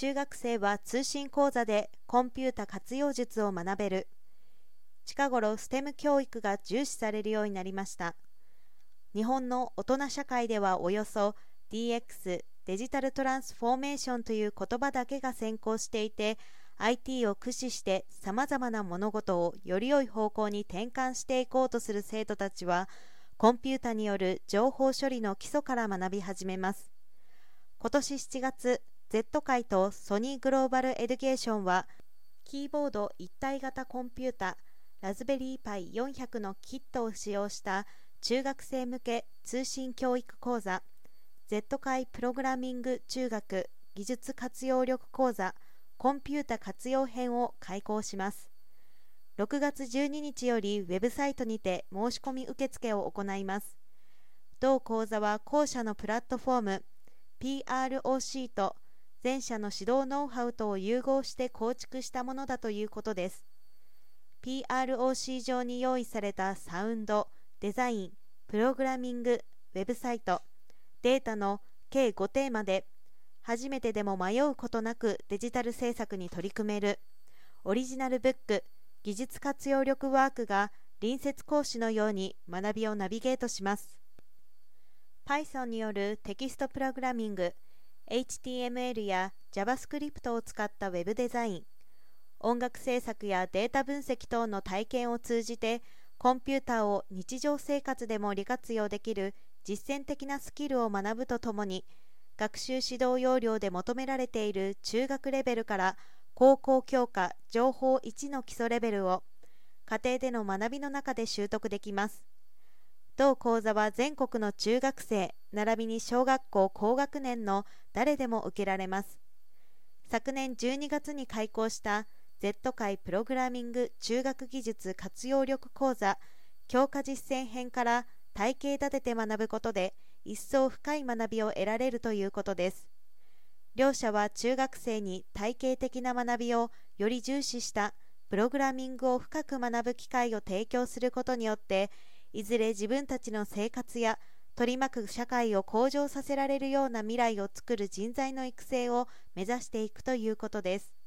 中学生は通信講座でコンピュータ活用術を学べる。近頃 STEM 教育が重視されるようになりました。日本の大人社会ではおよそ DX デジタルトランスフォーメーションという言葉だけが先行していて IT を駆使してさまざまな物事をより良い方向に転換していこうとする生徒たちはコンピュータによる情報処理の基礎から学び始めます。今年7月 Z 界とソニーグローバルエデュケーションはキーボード一体型コンピュータ Raspberry Pi 400のキットを使用した中学生向け通信教育講座 Z 界プログラミング中学技術活用力講座コンピュータ活用編を開講します。6月12日よりウェブサイトにて申し込み受付を行います。同講座は後者のプラットフォーム PROC と前者の指導ノウハウとを融合して構築したものだということです。PROC 上に用意されたサウンドデザインプログラミングウェブサイトデータの計5テーマで初めてでも迷うことなくデジタル制作に取り組めるオリジナルブック技術活用力ワークが隣接講師のように学びをナビゲートします。Python によるテキストプログラミング HTML や JavaScript を使ったウェブデザイン。音楽制作やデータ分析等の体験を通じてコンピューターを日常生活でも利活用できる実践的なスキルを学ぶとともに学習指導要領で求められている中学レベルから高校教科情報1の基礎レベルを家庭での学びの中で習得できます。同講座は全国の中学生。並びに小学校高学年の誰でも受けられます。昨年12月に開講した Z 界プログラミング中学技術活用力講座強化実践編から体系立てて学ぶことで一層深い学びを得られるということです。両者は中学生に体系的な学びをより重視したプログラミングを深く学ぶ機会を提供することによっていずれ自分たちの生活や取り巻く社会を向上させられるような未来を作る人材の育成を目指していくということです。